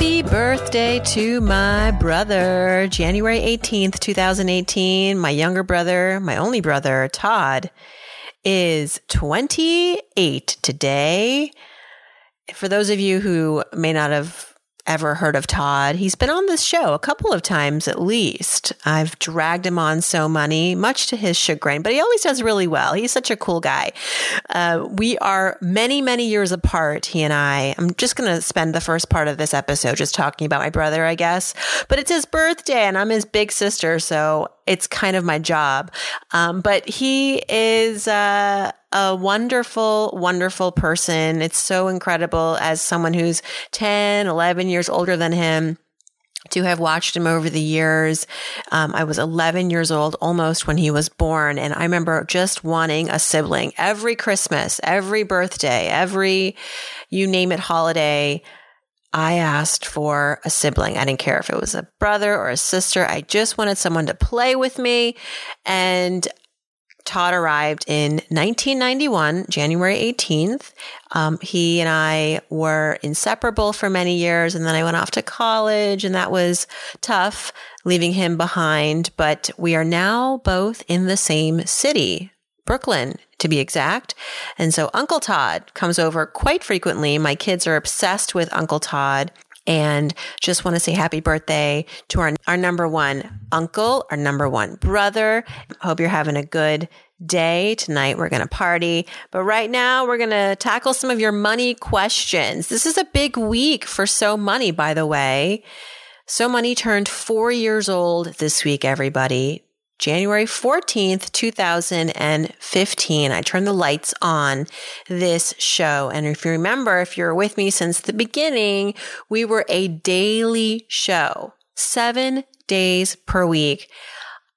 Happy birthday to my brother, January 18th, 2018. My younger brother, my only brother, Todd, is 28 today. For those of you who may not have ever heard of Todd. He's been on this show a couple of times at least. I've dragged him on So Money, much to his chagrin, but he always does really well. He's such a cool guy. Uh, we are many, many years apart, he and I. I'm just going to spend the first part of this episode just talking about my brother, I guess. But it's his birthday and I'm his big sister, so it's kind of my job. Um, but he is uh, a wonderful, wonderful person. It's so incredible as someone who's 10, 11 years older than him to have watched him over the years. Um, I was 11 years old almost when he was born. And I remember just wanting a sibling every Christmas, every birthday, every you name it holiday. I asked for a sibling. I didn't care if it was a brother or a sister. I just wanted someone to play with me. And Todd arrived in 1991, January 18th. Um, he and I were inseparable for many years, and then I went off to college, and that was tough leaving him behind. But we are now both in the same city, Brooklyn, to be exact. And so Uncle Todd comes over quite frequently. My kids are obsessed with Uncle Todd and just want to say happy birthday to our, our number one uncle, our number one brother. Hope you're having a good day. Tonight we're going to party. But right now we're going to tackle some of your money questions. This is a big week for So Money, by the way. So Money turned four years old this week, everybody. January 14th, 2015. I turned the lights on this show. And if you remember, if you're with me since the beginning, we were a daily show, seven days per week.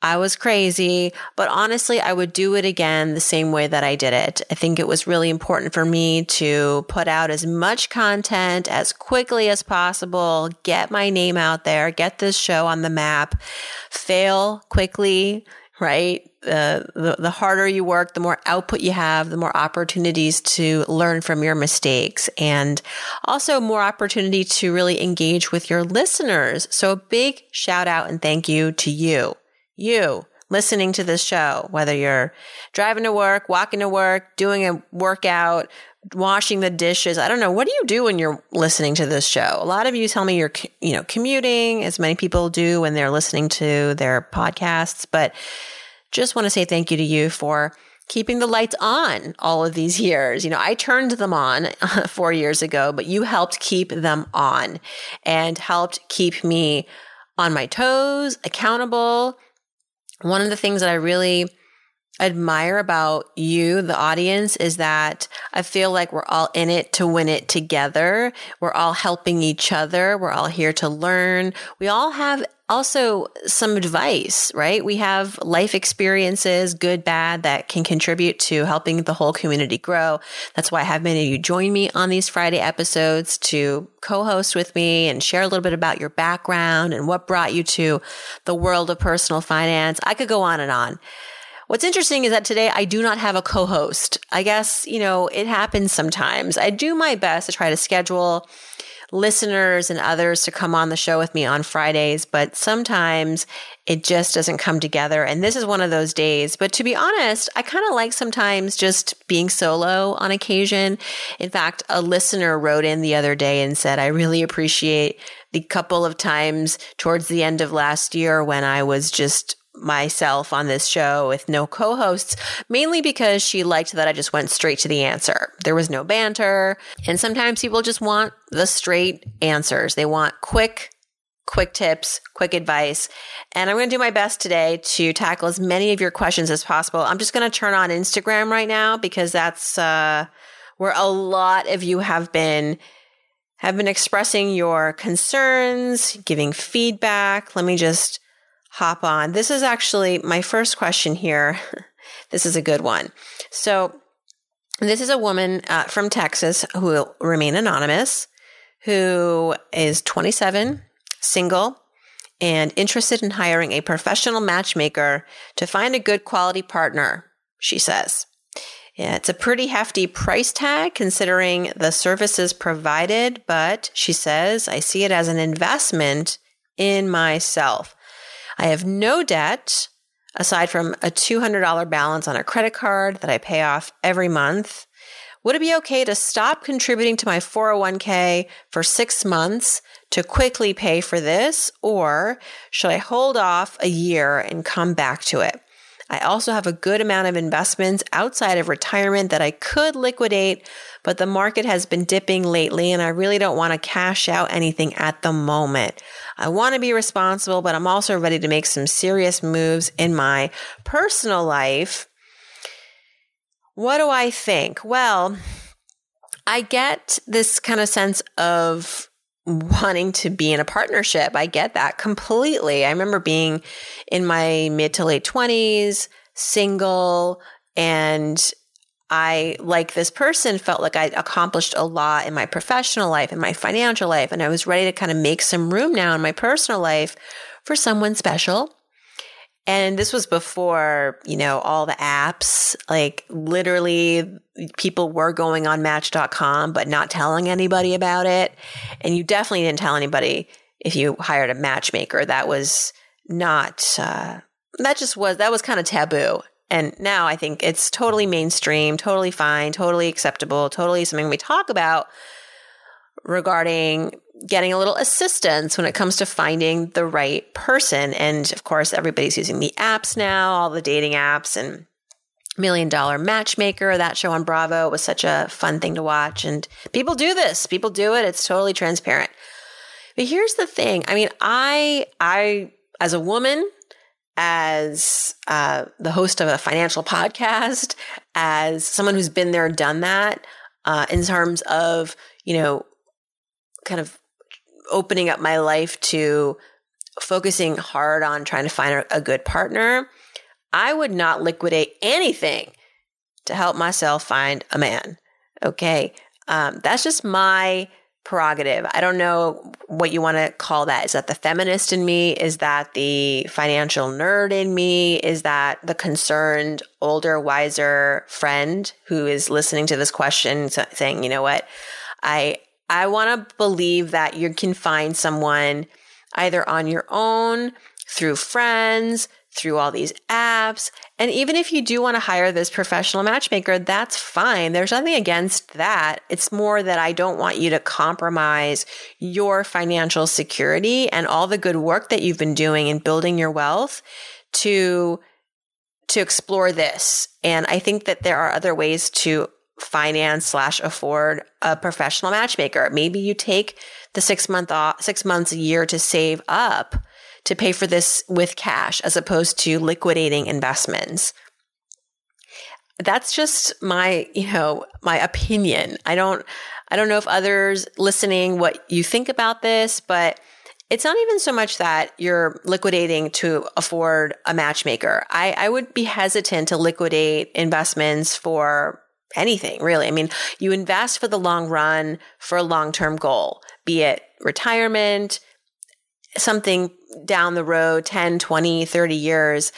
I was crazy, but honestly, I would do it again the same way that I did it. I think it was really important for me to put out as much content as quickly as possible, get my name out there, get this show on the map, fail quickly, right? Uh, the, the harder you work, the more output you have, the more opportunities to learn from your mistakes and also more opportunity to really engage with your listeners. So a big shout out and thank you to you you listening to this show, whether you're driving to work, walking to work, doing a workout, washing the dishes. I don't know. What do you do when you're listening to this show? A lot of you tell me you're, you know, commuting as many people do when they're listening to their podcasts, but just want to say thank you to you for keeping the lights on all of these years. You know, I turned them on four years ago, but you helped keep them on and helped keep me on my toes, accountable, one of the things that I really admire about you, the audience, is that I feel like we're all in it to win it together. We're all helping each other. We're all here to learn. We all have also some advice, right? We have life experiences, good, bad, that can contribute to helping the whole community grow. That's why I have many of you join me on these Friday episodes to co-host with me and share a little bit about your background and what brought you to the world of personal finance. I could go on and on. What's interesting is that today I do not have a co-host. I guess, you know, it happens sometimes. I do my best to try to schedule listeners and others to come on the show with me on Fridays, but sometimes it just doesn't come together. And this is one of those days. But to be honest, I kind of like sometimes just being solo on occasion. In fact, a listener wrote in the other day and said, I really appreciate the couple of times towards the end of last year when I was just myself on this show with no co-hosts, mainly because she liked that I just went straight to the answer. There was no banter. And sometimes people just want the straight answers. They want quick, quick tips, quick advice. And I'm going to do my best today to tackle as many of your questions as possible. I'm just going to turn on Instagram right now because that's, uh, where a lot of you have been have been expressing your concerns, giving feedback. Let me just hop on. This is actually my first question here. this is a good one. So, this is a woman uh, from Texas who will remain anonymous, who is 27, single, and interested in hiring a professional matchmaker to find a good quality partner, she says. Yeah, it's a pretty hefty price tag considering the services provided, but she says, I see it as an investment in myself. I have no debt aside from a $200 balance on a credit card that I pay off every month. Would it be okay to stop contributing to my 401k for six months to quickly pay for this? Or should I hold off a year and come back to it? I also have a good amount of investments outside of retirement that I could liquidate, but the market has been dipping lately and I really don't want to cash out anything at the moment. I want to be responsible, but I'm also ready to make some serious moves in my personal life. What do I think? Well, I get this kind of sense of wanting to be in a partnership. I get that completely. I remember being in my mid to late 20s, single, and I, like this person, felt like I accomplished a lot in my professional life, and my financial life, and I was ready to kind of make some room now in my personal life for someone special. And this was before, you know, all the apps, like literally people were going on match.com, but not telling anybody about it. And you definitely didn't tell anybody if you hired a matchmaker. That was not, uh, that just was, that was kind of taboo. And now I think it's totally mainstream, totally fine, totally acceptable, totally something we talk about regarding getting a little assistance when it comes to finding the right person. And of course, everybody's using the apps now, all the dating apps and Million Dollar Matchmaker. That show on Bravo was such a fun thing to watch. And people do this. People do it. It's totally transparent. But here's the thing. I mean, I, I, as a woman, as uh, the host of a financial podcast, as someone who's been there, done that, uh, in terms of, you know, kind of opening up my life to focusing hard on trying to find a, good partner, I would not liquidate anything to help myself find a man. Okay. Um, that's just my prerogative. I don't know what you want to call that. Is that the feminist in me? Is that the financial nerd in me? Is that the concerned, older, wiser friend who is listening to this question saying, you know what? I, I want to believe that you can find someone either on your own, through friends, through all these apps. And even if you do want to hire this professional matchmaker, that's fine. There's nothing against that. It's more that I don't want you to compromise your financial security and all the good work that you've been doing in building your wealth to to explore this. And I think that there are other ways to finance slash afford a professional matchmaker. Maybe you take the six month off, six months a year to save up to pay for this with cash as opposed to liquidating investments. That's just my, you know, my opinion. I don't, I don't know if others listening what you think about this, but it's not even so much that you're liquidating to afford a matchmaker. I, I would be hesitant to liquidate investments for anything really. I mean, you invest for the long run for a long term goal, be it retirement, something down the road 10, 20, 30 years.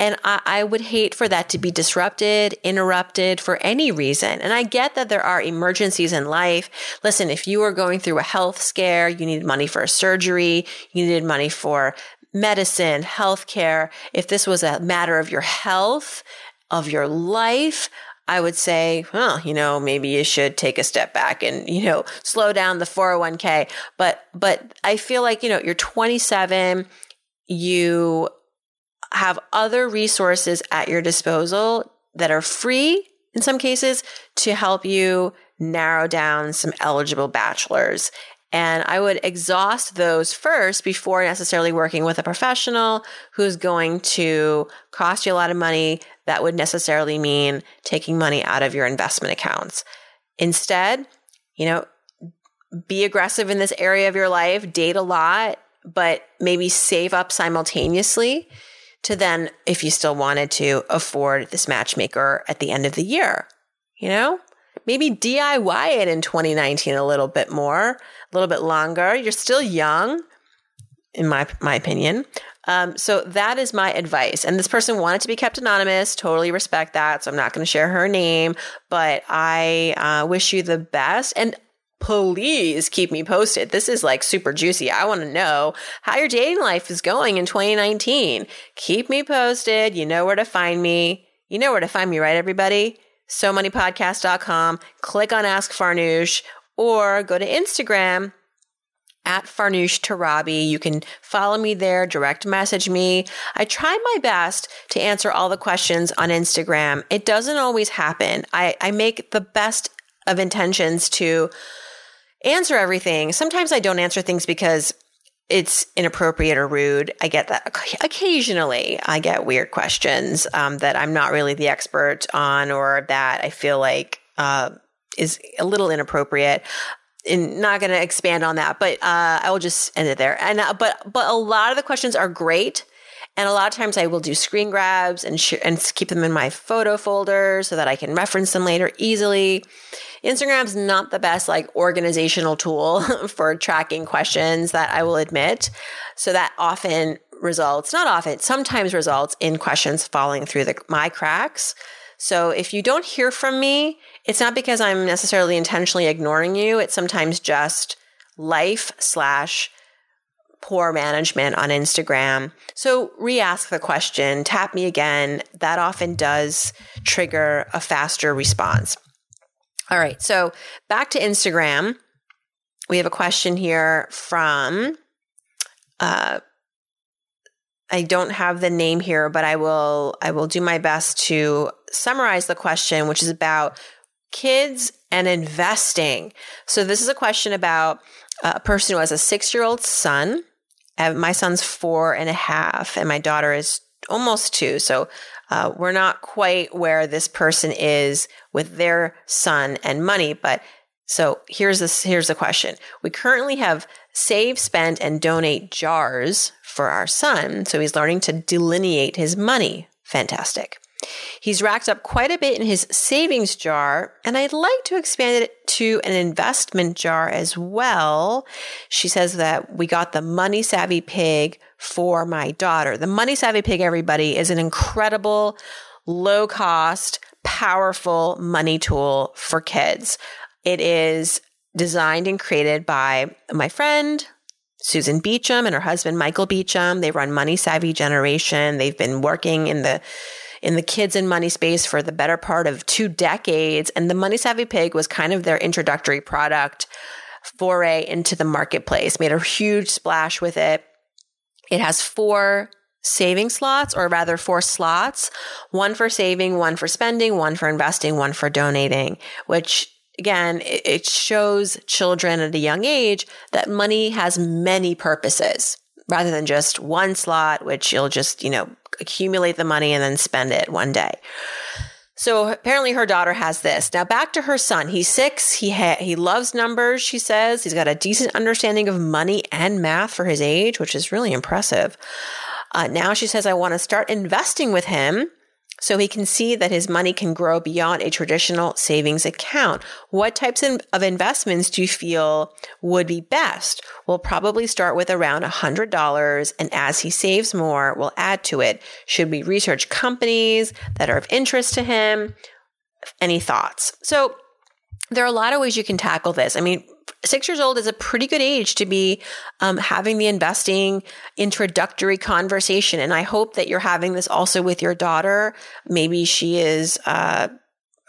And I, I, would hate for that to be disrupted, interrupted for any reason. And I get that there are emergencies in life. Listen, if you are going through a health scare, you need money for a surgery, you needed money for medicine, healthcare. If this was a matter of your health, of your life, I would say, well, you know, maybe you should take a step back and, you know, slow down the 401k. But, but I feel like, you know, you're 27, you have other resources at your disposal that are free in some cases to help you narrow down some eligible bachelors. And I would exhaust those first before necessarily working with a professional who's going to cost you a lot of money. That would necessarily mean taking money out of your investment accounts. Instead, you know, be aggressive in this area of your life, date a lot, but maybe save up simultaneously to then, if you still wanted to, afford this matchmaker at the end of the year. You know, maybe DIY it in 2019 a little bit more, a little bit longer. You're still young, in my my opinion. Um, so that is my advice. And this person wanted to be kept anonymous. Totally respect that. So I'm not going to share her name, but I uh, wish you the best. And please keep me posted. This is like super juicy. I want to know how your dating life is going in 2019. Keep me posted. You know where to find me. You know where to find me, right, everybody? So moneypodcast.com. Click on Ask Farnoosh or go to Instagram at Farnoosh Torabi. You can follow me there, direct message me. I try my best to answer all the questions on Instagram. It doesn't always happen. I, I make the best of intentions to answer everything. Sometimes I don't answer things because it's inappropriate or rude. I get that occasionally. I get weird questions um, that I'm not really the expert on, or that I feel like uh, is a little inappropriate. And not going to expand on that, but uh, I will just end it there. And uh, but but a lot of the questions are great. And a lot of times I will do screen grabs and sh- and keep them in my photo folder so that I can reference them later easily. Instagram's not the best like organizational tool for tracking questions that I will admit. So that often results, not often, sometimes results in questions falling through the, my cracks. So if you don't hear from me, it's not because I'm necessarily intentionally ignoring you. It's sometimes just life slash poor management on Instagram. So re ask the question, tap me again. That often does trigger a faster response. All right. So back to Instagram. We have a question here from, uh, I don't have the name here, but I will, I will do my best to summarize the question, which is about kids and investing. So this is a question about a person who has a six year old son. My son's four and a half, and my daughter is almost two. So uh, we're not quite where this person is with their son and money, but so here's this here's the question. We currently have save, spend, and donate jars for our son. So he's learning to delineate his money. Fantastic. He's racked up quite a bit in his savings jar, and I'd like to expand it to an investment jar as well. She says that we got the Money Savvy Pig for my daughter. The Money Savvy Pig, everybody, is an incredible, low cost, powerful money tool for kids. It is designed and created by my friend, Susan Beacham, and her husband, Michael Beacham. They run Money Savvy Generation. They've been working in the in the kids and money space for the better part of two decades. And the Money Savvy Pig was kind of their introductory product foray into the marketplace, made a huge splash with it. It has four saving slots, or rather four slots, one for saving, one for spending, one for investing, one for donating, which again, it shows children at a young age that money has many purposes rather than just one slot, which you'll just, you know, accumulate the money and then spend it one day. So apparently her daughter has this. Now back to her son. He's six. He ha- he loves numbers. She says he's got a decent understanding of money and math for his age, which is really impressive. Uh, now she says I want to start investing with him so he can see that his money can grow beyond a traditional savings account. What types of investments do you feel would be best? We'll probably start with around $100 and as he saves more, we'll add to it. Should we research companies that are of interest to him? Any thoughts? So there are a lot of ways you can tackle this. I mean, six years old is a pretty good age to be um, having the investing introductory conversation. And I hope that you're having this also with your daughter. Maybe she is, uh,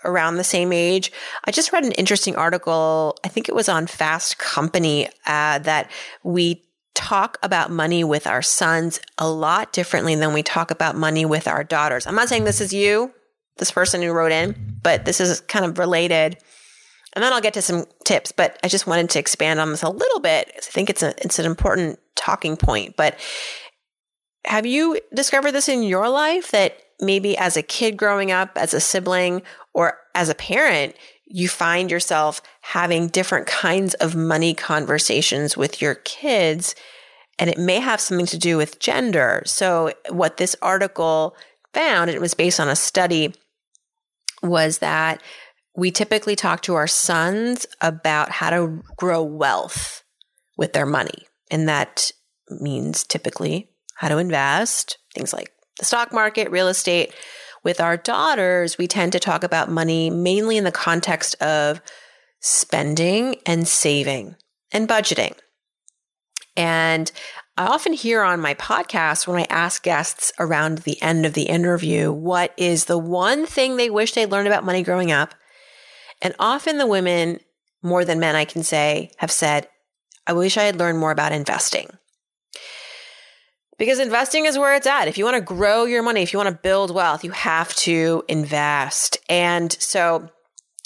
around the same age. I just read an interesting article. I think it was on Fast Company, uh, that we talk about money with our sons a lot differently than we talk about money with our daughters. I'm not saying this is you, this person who wrote in, but this is kind of related. And then I'll get to some tips, but I just wanted to expand on this a little bit. I think it's a it's an important talking point. But have you discovered this in your life that maybe as a kid growing up, as a sibling, or as a parent, you find yourself having different kinds of money conversations with your kids. And it may have something to do with gender. So, what this article found, it was based on a study, was that we typically talk to our sons about how to grow wealth with their money. And that means typically how to invest, things like the stock market, real estate. With our daughters, we tend to talk about money mainly in the context of spending and saving and budgeting. And I often hear on my podcast when I ask guests around the end of the interview, what is the one thing they wish they'd learned about money growing up? And often the women, more than men, I can say, have said, I wish I had learned more about investing. Because investing is where it's at. If you want to grow your money, if you want to build wealth, you have to invest. And so,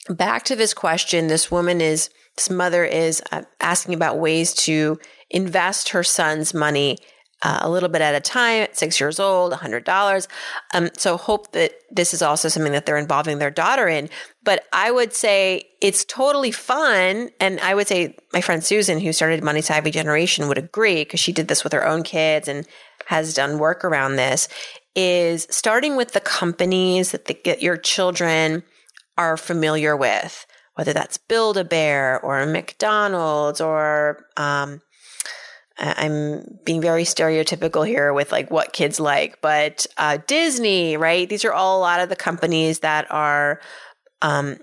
back to this question this woman is, this mother is uh, asking about ways to invest her son's money uh, a little bit at a time at six years old, $100. Um, so hope that this is also something that they're involving their daughter in. But I would say it's totally fun. And I would say my friend Susan, who started Money Savvy Generation, would agree because she did this with her own kids and has done work around this is starting with the companies that the, your children are familiar with, whether that's Build a Bear or McDonald's or um, I'm being very stereotypical here with like what kids like, but uh, Disney, right? These are all a lot of the companies that are um,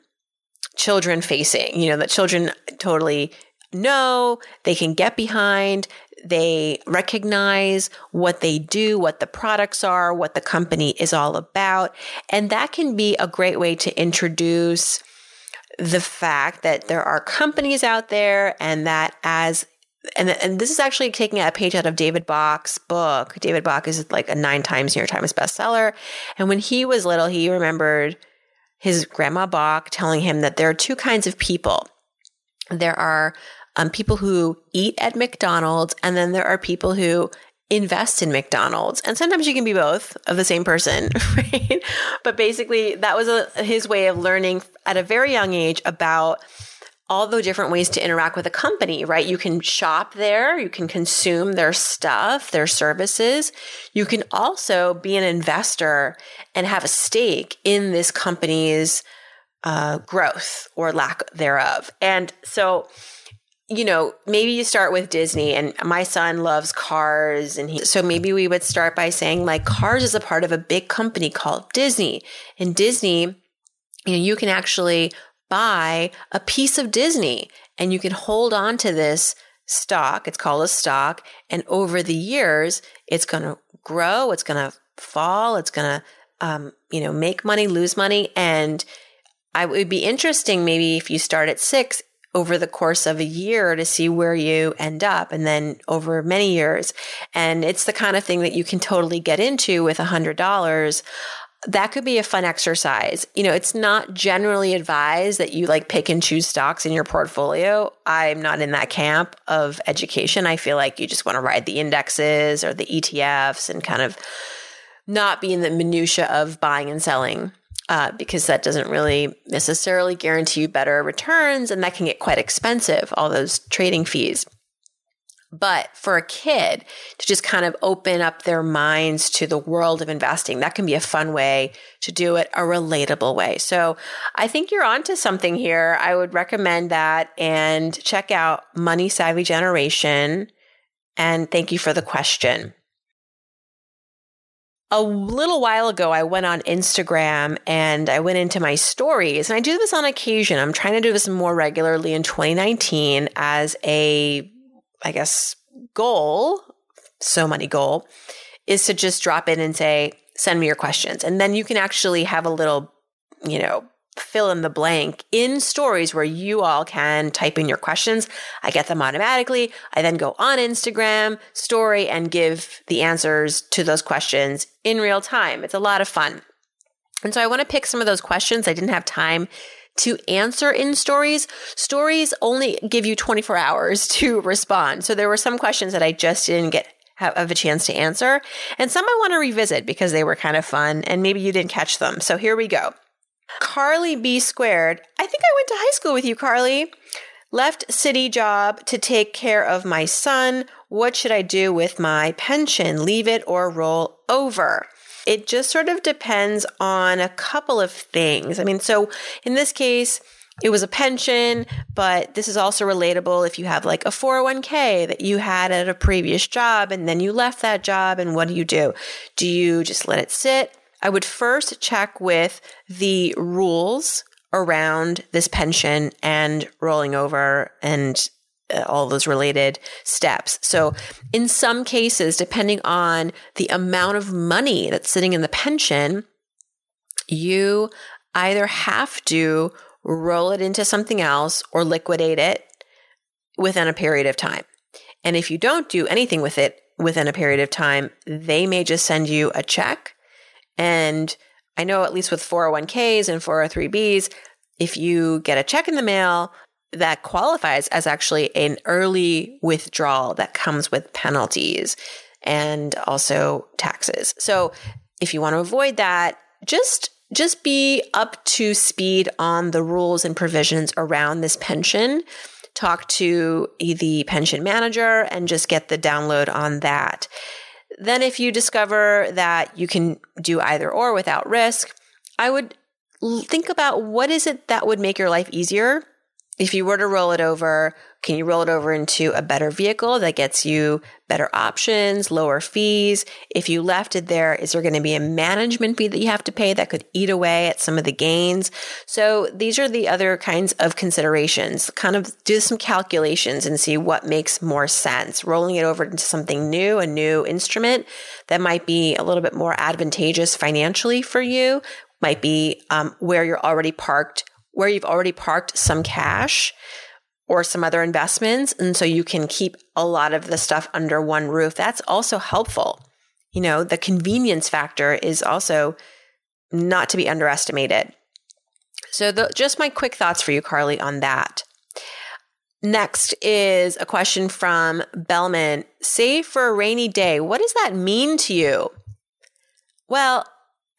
children facing, you know, that children totally know, they can get behind, they recognize what they do, what the products are, what the company is all about. And that can be a great way to introduce the fact that there are companies out there and that as and and this is actually taking a page out of David Bach's book. David Bach is like a nine times New York Times bestseller, and when he was little, he remembered his grandma Bach telling him that there are two kinds of people. There are um, people who eat at McDonald's, and then there are people who invest in McDonald's. And sometimes you can be both of the same person, right? But basically, that was a, his way of learning at a very young age about all the different ways to interact with a company, right? You can shop there, you can consume their stuff, their services. You can also be an investor and have a stake in this company's uh, growth or lack thereof. And so, you know, maybe you start with Disney and my son loves cars and he, so maybe we would start by saying like cars is a part of a big company called Disney. And Disney, you know, you can actually buy a piece of Disney and you can hold on to this stock. It's called a stock. And over the years, it's going to grow. It's going to fall. It's going to, um, you know, make money, lose money. And I would be interesting maybe if you start at six over the course of a year to see where you end up and then over many years. And it's the kind of thing that you can totally get into with a hundred dollars that could be a fun exercise. You know, it's not generally advised that you like pick and choose stocks in your portfolio. I'm not in that camp of education. I feel like you just want to ride the indexes or the ETFs and kind of not be in the minutia of buying and selling. Uh, because that doesn't really necessarily guarantee you better returns, and that can get quite expensive, all those trading fees. But for a kid to just kind of open up their minds to the world of investing, that can be a fun way to do it, a relatable way. So I think you're onto something here. I would recommend that and check out Money Savvy Generation. And thank you for the question. A little while ago, I went on Instagram and I went into my stories. And I do this on occasion. I'm trying to do this more regularly in 2019 as a I guess, goal, so money goal, is to just drop in and say, send me your questions. And then you can actually have a little, you know, fill in the blank in stories where you all can type in your questions. I get them automatically. I then go on Instagram story and give the answers to those questions in real time. It's a lot of fun. And so I want to pick some of those questions I didn't have time to answer in stories. Stories only give you 24 hours to respond. So there were some questions that I just didn't get have a chance to answer. And some I want to revisit because they were kind of fun and maybe you didn't catch them. So here we go. Carly B squared. I think I went to high school with you, Carly. Left city job to take care of my son. What should I do with my pension? Leave it or roll over? It just sort of depends on a couple of things. I mean, so in this case, it was a pension, but this is also relatable if you have like a 401k that you had at a previous job and then you left that job. And what do you do? Do you just let it sit? I would first check with the rules around this pension and rolling over and Uh, all those related steps. So, in some cases, depending on the amount of money that's sitting in the pension, you either have to roll it into something else or liquidate it within a period of time. And if you don't do anything with it within a period of time, they may just send you a check and I know at least with 401ks and 403bs, if you get a check in the mail, that qualifies as actually an early withdrawal that comes with penalties and also taxes. So if you want to avoid that, just just be up to speed on the rules and provisions around this pension. Talk to the pension manager and just get the download on that. Then, if you discover that you can do either or without risk, I would think about what is it that would make your life easier if you were to roll it over, can you roll it over into a better vehicle that gets you better options, lower fees? If you left it there, is there going to be a management fee that you have to pay that could eat away at some of the gains? So these are the other kinds of considerations. Kind of do some calculations and see what makes more sense. Rolling it over into something new, a new instrument that might be a little bit more advantageous financially for you might be um, where you're already parked where you've already parked some cash or some other investments. And so you can keep a lot of the stuff under one roof. That's also helpful. You know, the convenience factor is also not to be underestimated. So, the, just my quick thoughts for you, Carly, on that. Next is a question from Bellman. Save for a rainy day. What does that mean to you? Well,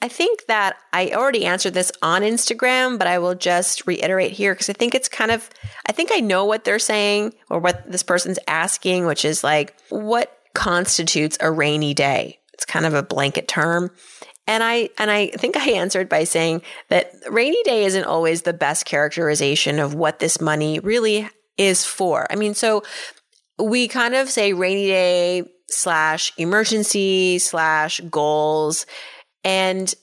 I think that I already answered this on Instagram, but I will just reiterate here because I think it's kind of, I think I know what they're saying or what this person's asking, which is like, what constitutes a rainy day? It's kind of a blanket term. And I and I think I answered by saying that rainy day isn't always the best characterization of what this money really is for. I mean, so we kind of say rainy day slash emergency slash goals and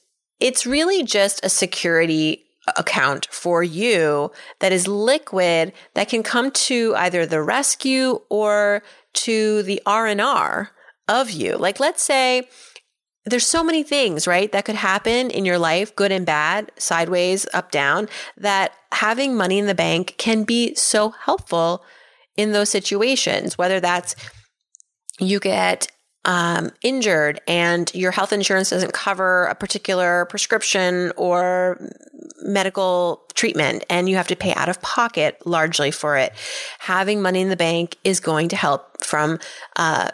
it's really just a security account for you that is liquid that can come to either the rescue or to the R&R of you. Like let's say there's so many things, right, that could happen in your life, good and bad, sideways, up down, that having money in the bank can be so helpful in those situations, whether that's you get um, injured and your health insurance doesn't cover a particular prescription or medical treatment and you have to pay out of pocket largely for it, having money in the bank is going to help from uh,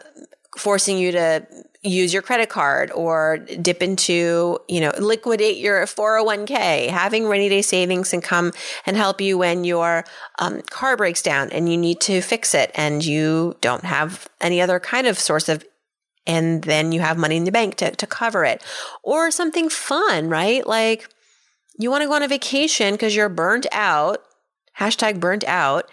forcing you to use your credit card or dip into, you know, liquidate your 401k, having rainy day savings and come and help you when your um, car breaks down and you need to fix it and you don't have any other kind of source of and then you have money in the bank to, to cover it. Or something fun, right? Like you want to go on a vacation because you're burnt out, hashtag burnt out,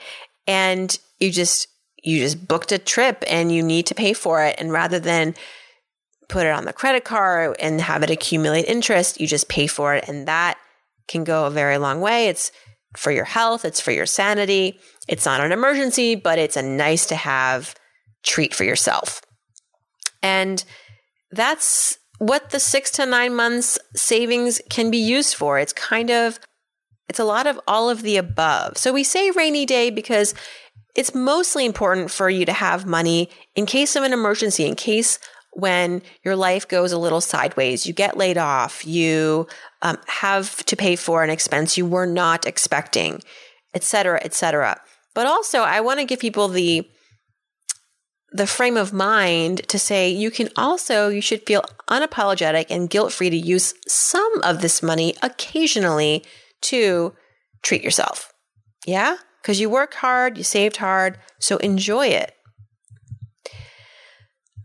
and you just you just booked a trip and you need to pay for it. And rather than put it on the credit card and have it accumulate interest, you just pay for it. And that can go a very long way. It's for your health, it's for your sanity. It's not an emergency, but it's a nice to have treat for yourself. And that's what the six to nine months savings can be used for. It's kind of, it's a lot of all of the above. So we say rainy day because it's mostly important for you to have money in case of an emergency, in case when your life goes a little sideways, you get laid off, you um, have to pay for an expense you were not expecting, et cetera, et cetera. But also, I want to give people the the frame of mind to say you can also, you should feel unapologetic and guilt free to use some of this money occasionally to treat yourself. Yeah? Because you work hard, you saved hard, so enjoy it.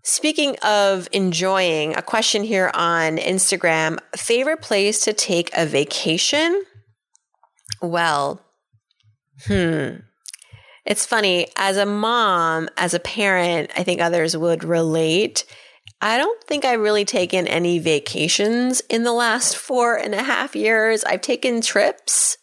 Speaking of enjoying, a question here on Instagram favorite place to take a vacation? Well, hmm. It's funny, as a mom, as a parent, I think others would relate. I don't think I've really taken any vacations in the last four and a half years. I've taken trips,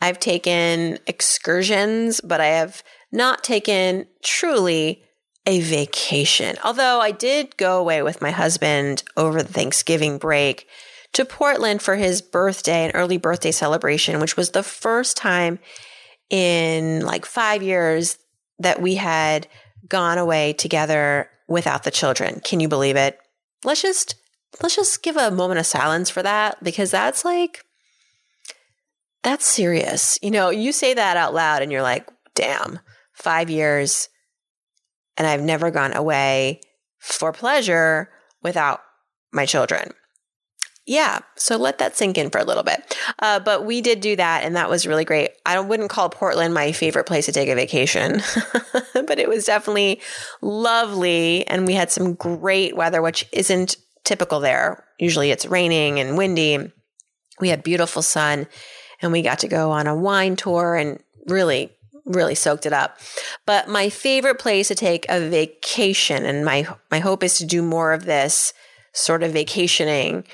I've taken excursions, but I have not taken truly a vacation. Although I did go away with my husband over the Thanksgiving break to Portland for his birthday, an early birthday celebration, which was the first time in like five years that we had gone away together without the children. Can you believe it? Let's just let's just give a moment of silence for that because that's like that's serious. You know, you say that out loud and you're like, damn, five years and I've never gone away for pleasure without my children. Yeah, so let that sink in for a little bit. Uh, but we did do that, and that was really great. I wouldn't call Portland my favorite place to take a vacation, but it was definitely lovely, and we had some great weather, which isn't typical there. Usually it's raining and windy. We had beautiful sun, and we got to go on a wine tour and really really soaked it up. But my favorite place to take a vacation, and my my hope is to do more of this sort of vacationing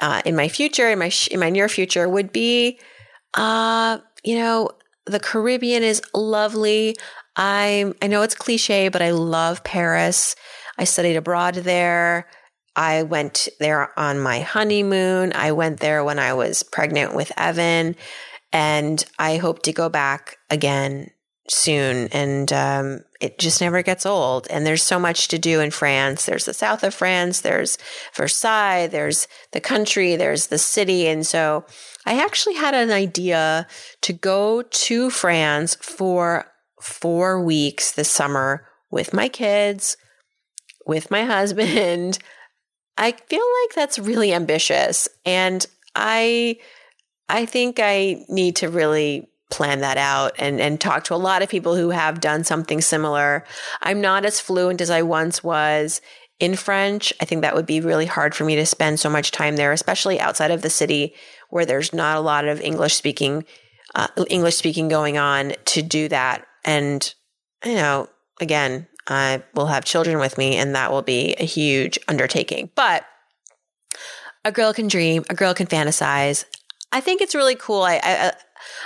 uh, in my future, in my in my near future, would be, uh, you know, the Caribbean is lovely. I I know it's cliche, but I love Paris. I studied abroad there. I went there on my honeymoon. I went there when I was pregnant with Evan, and I hope to go back again soon. And um, it just never gets old. And there's so much to do in France. There's the south of France, there's Versailles, there's the country, there's the city. And so I actually had an idea to go to France for four weeks this summer with my kids, with my husband. I feel like that's really ambitious. And I I think I need to really plan that out and, and talk to a lot of people who have done something similar. I'm not as fluent as I once was in French. I think that would be really hard for me to spend so much time there, especially outside of the city where there's not a lot of English speaking, uh, English speaking going on to do that. And, you know, again, I will have children with me and that will be a huge undertaking. But a girl can dream, a girl can fantasize. I think it's really cool. I, I,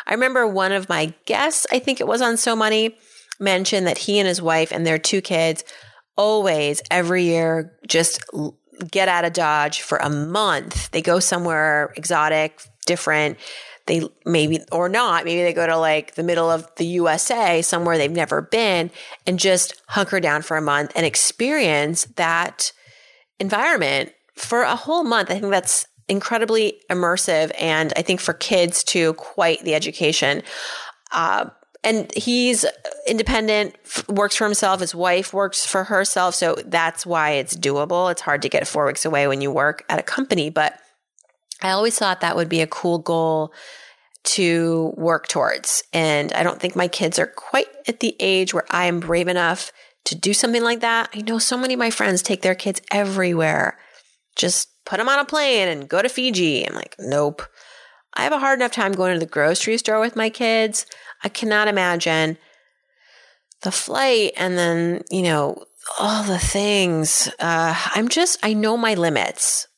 I remember one of my guests, I think it was on So Money, mentioned that he and his wife and their two kids always every year just get out of Dodge for a month. They go somewhere exotic, different. They maybe or not, maybe they go to like the middle of the USA, somewhere they've never been, and just hunker down for a month and experience that environment for a whole month. I think that's incredibly immersive and I think for kids too, quite the education. Uh, and he's independent, works for himself. His wife works for herself. So that's why it's doable. It's hard to get four weeks away when you work at a company. But I always thought that would be a cool goal to work towards. And I don't think my kids are quite at the age where I am brave enough to do something like that. I know so many of my friends take their kids everywhere. Just put them on a plane and go to Fiji. I'm like, nope. I have a hard enough time going to the grocery store with my kids. I cannot imagine the flight and then, you know, all the things. Uh, I'm just, I know my limits.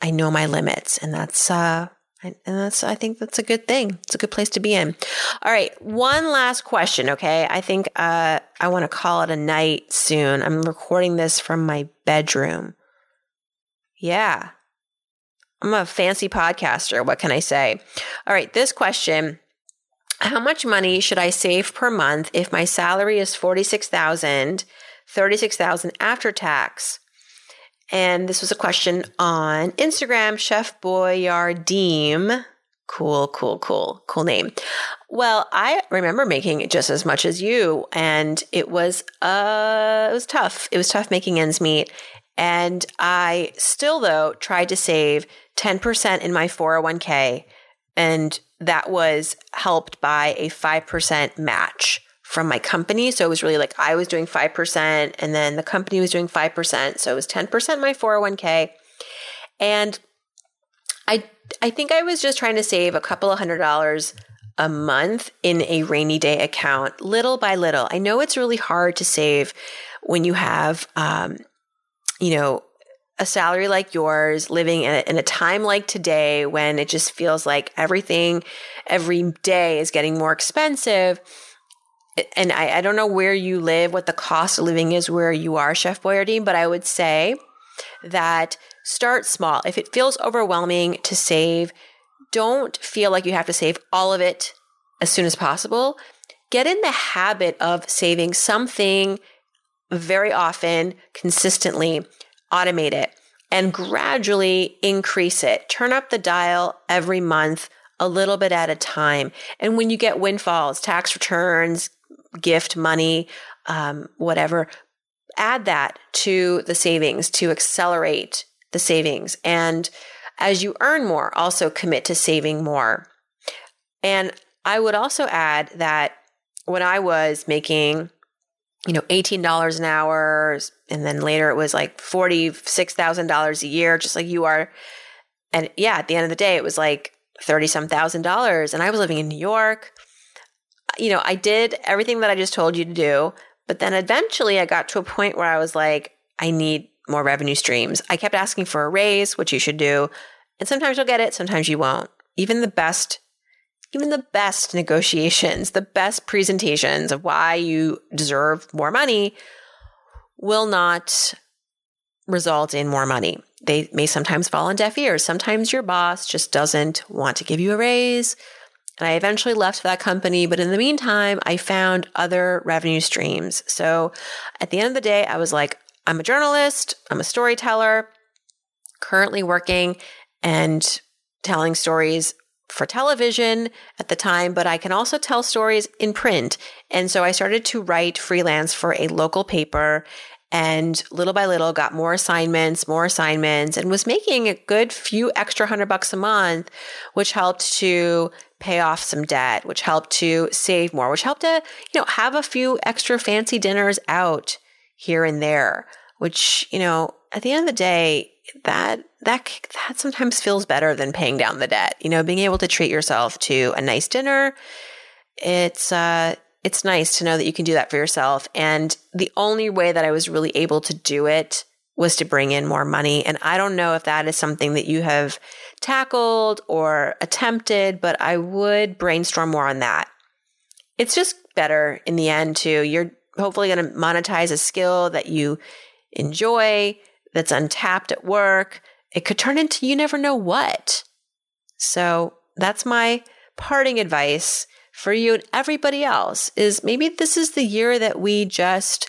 I know my limits. And that's, uh, and that's, I think that's a good thing. It's a good place to be in. All right. One last question. Okay. I think, uh, I want to call it a night soon. I'm recording this from my bedroom. Yeah. I'm a fancy podcaster. What can I say? All right. This question How much money should I save per month if my salary is 46000 36000 after tax? And this was a question on Instagram. Chef Boyardee Cool, cool, cool, cool name. Well, I remember making just as much as you, and it was uh, it was tough. It was tough making ends meet, and I still though tried to save ten percent in my 401k. and that was helped by a five percent match from my company. So it was really like I was doing five percent, and then the company was doing five percent. So it was ten percent my 401k. and I I think I was just trying to save a couple of hundred dollars a month in a rainy day account, little by little. I know it's really hard to save when you have, um, you know, a salary like yours, living in a, in a, time like today when it just feels like everything every day is getting more expensive. And I, I don't know where you live, what the cost of living is where you are, Chef Boyardee, but I would say that Start small. If it feels overwhelming to save, don't feel like you have to save all of it as soon as possible. Get in the habit of saving something very often, consistently, automate it, and gradually increase it. Turn up the dial every month, a little bit at a time. And when you get windfalls, tax returns, gift money, um, whatever, add that to the savings to accelerate the savings. And as you earn more, also commit to saving more. And I would also add that when I was making, you know, $18 an hour, and then later it was like $46,000 a year, just like you are. And yeah, at the end of the day, it was like 30 some thousand dollars. And I was living in New York. You know, I did everything that I just told you to do. But then eventually I got to a point where I was like, I need more revenue streams. I kept asking for a raise, which you should do. And sometimes you'll get it, sometimes you won't. Even the best, even the best negotiations, the best presentations of why you deserve more money will not result in more money. They may sometimes fall on deaf ears. Sometimes your boss just doesn't want to give you a raise. And I eventually left that company, but in the meantime, I found other revenue streams. So at the end of the day, I was like, I'm a journalist, I'm a storyteller, currently working and telling stories for television at the time, but I can also tell stories in print. And so I started to write freelance for a local paper and little by little got more assignments, more assignments, and was making a good few extra hundred bucks a month, which helped to pay off some debt, which helped to save more, which helped to, you know, have a few extra fancy dinners out here and there, which, you know, at the end of the day, that that that sometimes feels better than paying down the debt. You know, being able to treat yourself to a nice dinner, it's uh it's nice to know that you can do that for yourself. And the only way that I was really able to do it was to bring in more money. And I don't know if that is something that you have tackled or attempted, but I would brainstorm more on that. It's just better in the end too. You're hopefully going to monetize a skill that you enjoy, that's untapped at work. It could turn into you never know what. So that's my parting advice for you and everybody else is maybe this is the year that we just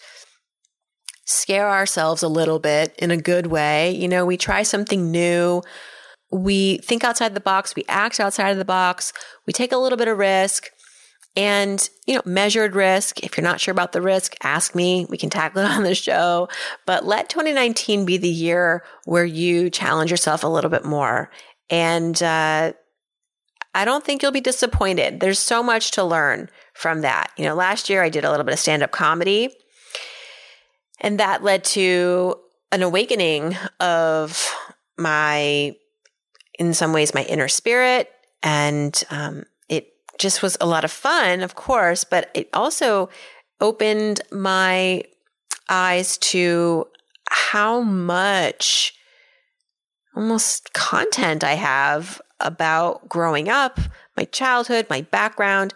scare ourselves a little bit in a good way. You know, we try something new. We think outside the box. We act outside of the box. We take a little bit of risk. And, you know, measured risk. If you're not sure about the risk, ask me. We can tackle it on the show. But let 2019 be the year where you challenge yourself a little bit more. And uh, I don't think you'll be disappointed. There's so much to learn from that. You know, last year I did a little bit of stand up comedy, and that led to an awakening of my, in some ways, my inner spirit. And um, just was a lot of fun, of course, but it also opened my eyes to how much almost content I have about growing up, my childhood, my background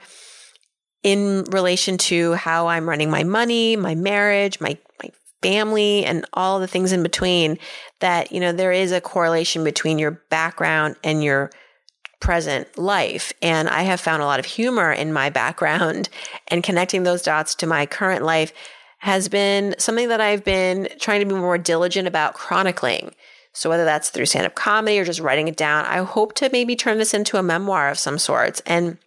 in relation to how I'm running my money, my marriage, my my family and all the things in between that you know there is a correlation between your background and your present life. And I have found a lot of humor in my background and connecting those dots to my current life has been something that I've been trying to be more diligent about chronicling. So whether that's through stand up comedy or just writing it down, I hope to maybe turn this into a memoir of some sorts. And,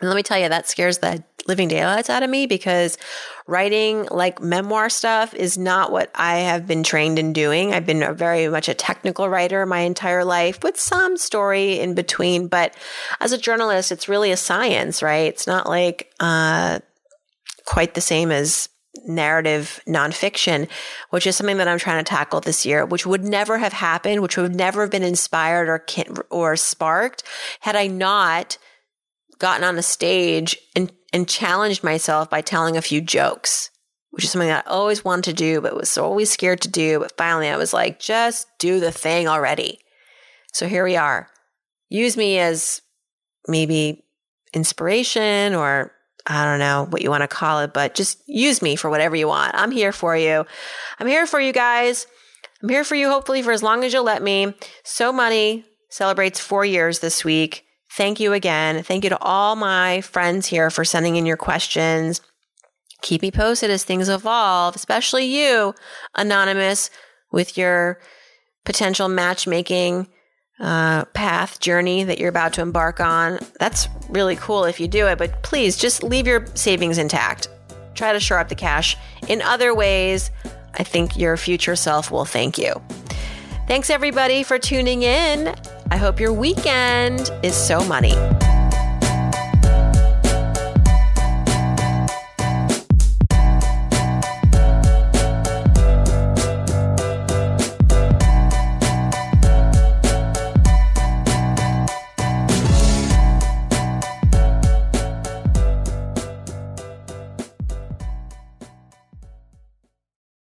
and let me tell you, that scares the living daylights out of me because writing like memoir stuff is not what I have been trained in doing. I've been very much a technical writer my entire life with some story in between. But as a journalist, it's really a science, right? It's not like, uh, quite the same as narrative nonfiction, which is something that I'm trying to tackle this year, which would never have happened, which would never have been inspired or or sparked had I not gotten on a stage and and challenged myself by telling a few jokes, which is something that I always wanted to do, but was always scared to do. But finally, I was like, just do the thing already. So here we are. Use me as maybe inspiration or I don't know what you want to call it, but just use me for whatever you want. I'm here for you. I'm here for you guys. I'm here for you, hopefully, for as long as you'll let me. So Money celebrates four years this week. Thank you again. Thank you to all my friends here for sending in your questions. Keep me posted as things evolve, especially you, Anonymous, with your potential matchmaking uh, path journey that you're about to embark on. That's really cool if you do it, but please just leave your savings intact. Try to shore up the cash in other ways. I think your future self will thank you. Thanks everybody for tuning in. I hope your weekend is so money.